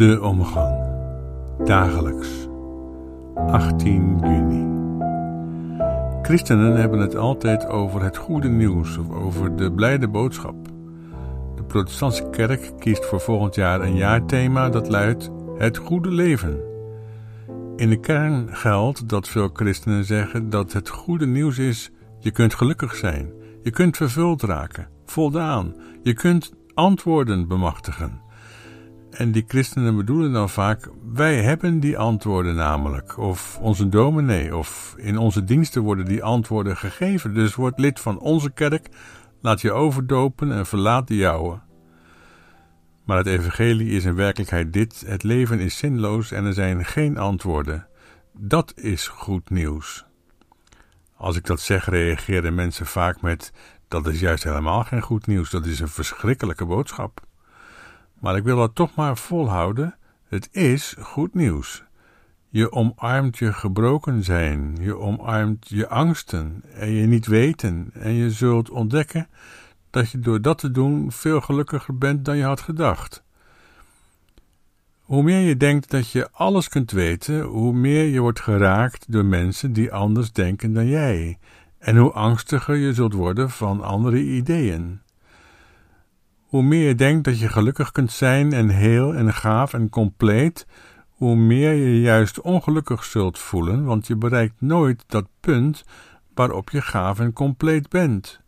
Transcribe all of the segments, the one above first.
De omgang. Dagelijks. 18 juni. Christenen hebben het altijd over het goede nieuws of over de blijde boodschap. De protestantse kerk kiest voor volgend jaar een jaarthema dat luidt het goede leven. In de kern geldt dat veel christenen zeggen dat het goede nieuws is: je kunt gelukkig zijn, je kunt vervuld raken, voldaan, je kunt antwoorden bemachtigen. En die christenen bedoelen dan vaak: wij hebben die antwoorden namelijk. Of onze dominee, of in onze diensten worden die antwoorden gegeven. Dus word lid van onze kerk, laat je overdopen en verlaat de jouwe. Maar het evangelie is in werkelijkheid dit: het leven is zinloos en er zijn geen antwoorden. Dat is goed nieuws. Als ik dat zeg, reageren mensen vaak met: dat is juist helemaal geen goed nieuws, dat is een verschrikkelijke boodschap. Maar ik wil dat toch maar volhouden. Het is goed nieuws. Je omarmt je gebroken zijn, je omarmt je angsten en je niet weten, en je zult ontdekken dat je door dat te doen veel gelukkiger bent dan je had gedacht. Hoe meer je denkt dat je alles kunt weten, hoe meer je wordt geraakt door mensen die anders denken dan jij, en hoe angstiger je zult worden van andere ideeën. Hoe meer je denkt dat je gelukkig kunt zijn en heel en gaaf en compleet, hoe meer je juist ongelukkig zult voelen, want je bereikt nooit dat punt waarop je gaaf en compleet bent.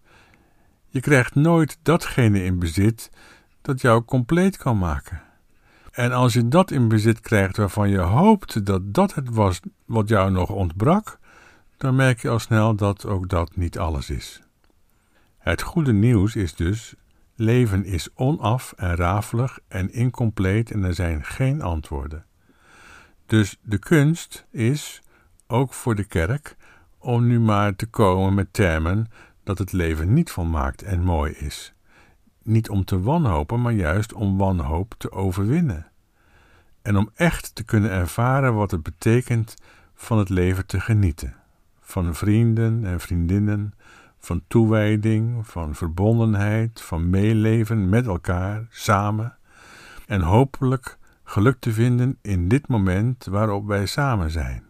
Je krijgt nooit datgene in bezit dat jou compleet kan maken. En als je dat in bezit krijgt waarvan je hoopte dat dat het was wat jou nog ontbrak, dan merk je al snel dat ook dat niet alles is. Het goede nieuws is dus Leven is onaf en rafelig en incompleet en er zijn geen antwoorden. Dus de kunst is, ook voor de kerk, om nu maar te komen met termen dat het leven niet volmaakt en mooi is. Niet om te wanhopen, maar juist om wanhoop te overwinnen. En om echt te kunnen ervaren wat het betekent van het leven te genieten. Van vrienden en vriendinnen, van toewijding, van verbondenheid, van meeleven met elkaar, samen, en hopelijk geluk te vinden in dit moment waarop wij samen zijn.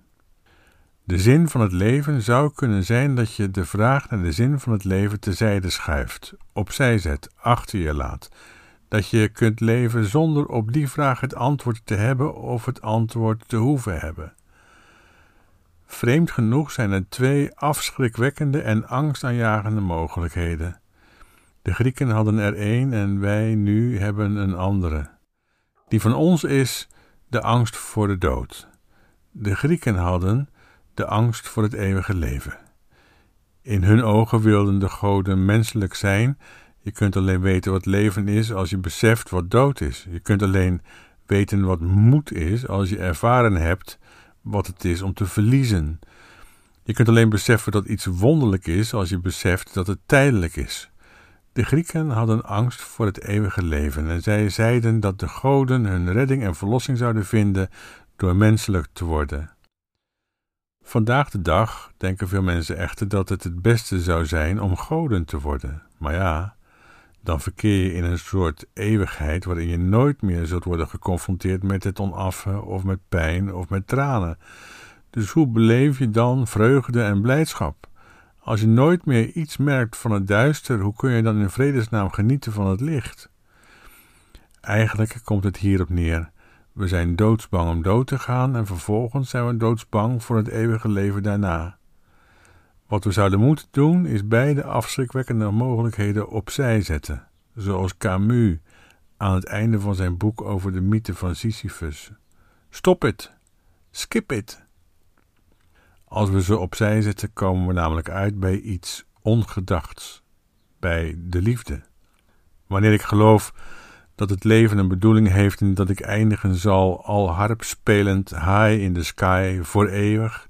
De zin van het leven zou kunnen zijn dat je de vraag naar de zin van het leven tezijde schuift, opzij zet, achter je laat, dat je kunt leven zonder op die vraag het antwoord te hebben of het antwoord te hoeven hebben. Vreemd genoeg zijn er twee afschrikwekkende en angstaanjagende mogelijkheden. De Grieken hadden er één en wij nu hebben een andere. Die van ons is de angst voor de dood. De Grieken hadden de angst voor het eeuwige leven. In hun ogen wilden de goden menselijk zijn. Je kunt alleen weten wat leven is als je beseft wat dood is. Je kunt alleen weten wat moed is als je ervaren hebt wat het is om te verliezen. Je kunt alleen beseffen dat iets wonderlijk is als je beseft dat het tijdelijk is. De Grieken hadden angst voor het eeuwige leven en zij zeiden dat de goden hun redding en verlossing zouden vinden door menselijk te worden. Vandaag de dag denken veel mensen echter dat het het beste zou zijn om goden te worden. Maar ja, dan verkeer je in een soort eeuwigheid waarin je nooit meer zult worden geconfronteerd met het onaffen of met pijn of met tranen. Dus hoe beleef je dan vreugde en blijdschap? Als je nooit meer iets merkt van het duister, hoe kun je dan in vredesnaam genieten van het licht? Eigenlijk komt het hierop neer. We zijn doodsbang om dood te gaan en vervolgens zijn we doodsbang voor het eeuwige leven daarna. Wat we zouden moeten doen is beide afschrikwekkende mogelijkheden opzij zetten, zoals Camus aan het einde van zijn boek over de mythe van Sisyphus. Stop het, skip it. Als we ze opzij zetten, komen we namelijk uit bij iets ongedachts, bij de liefde. Wanneer ik geloof dat het leven een bedoeling heeft en dat ik eindigen zal al harp spelend high in the sky voor eeuwig,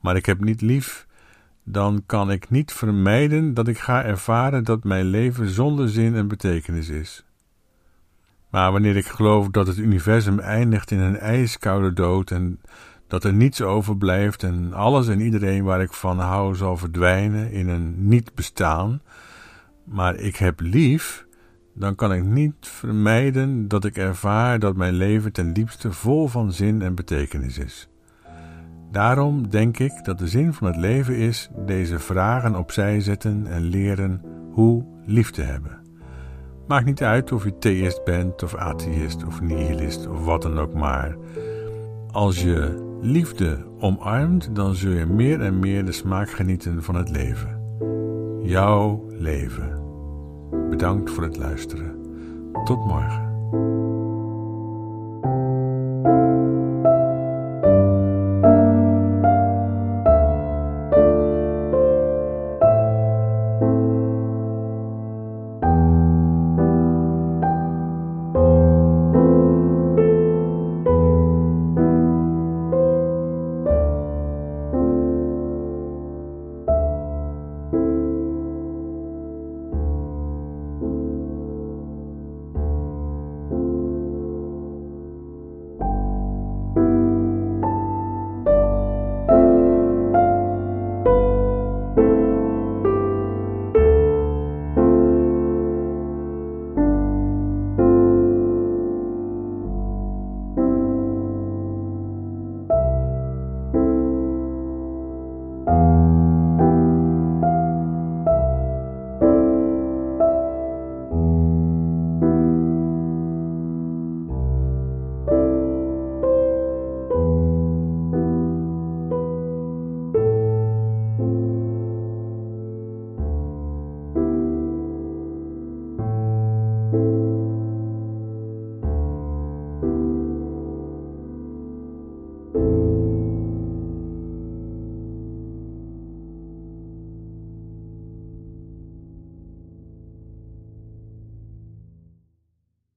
maar ik heb niet lief, dan kan ik niet vermijden dat ik ga ervaren dat mijn leven zonder zin en betekenis is. Maar wanneer ik geloof dat het universum eindigt in een ijskoude dood en dat er niets overblijft en alles en iedereen waar ik van hou zal verdwijnen in een niet bestaan, maar ik heb lief, dan kan ik niet vermijden dat ik ervaar dat mijn leven ten diepste vol van zin en betekenis is. Daarom denk ik dat de zin van het leven is deze vragen opzij zetten en leren hoe lief te hebben. Maakt niet uit of je theïst bent of atheïst of nihilist of wat dan ook maar. Als je liefde omarmt, dan zul je meer en meer de smaak genieten van het leven. Jouw leven. Bedankt voor het luisteren. Tot morgen.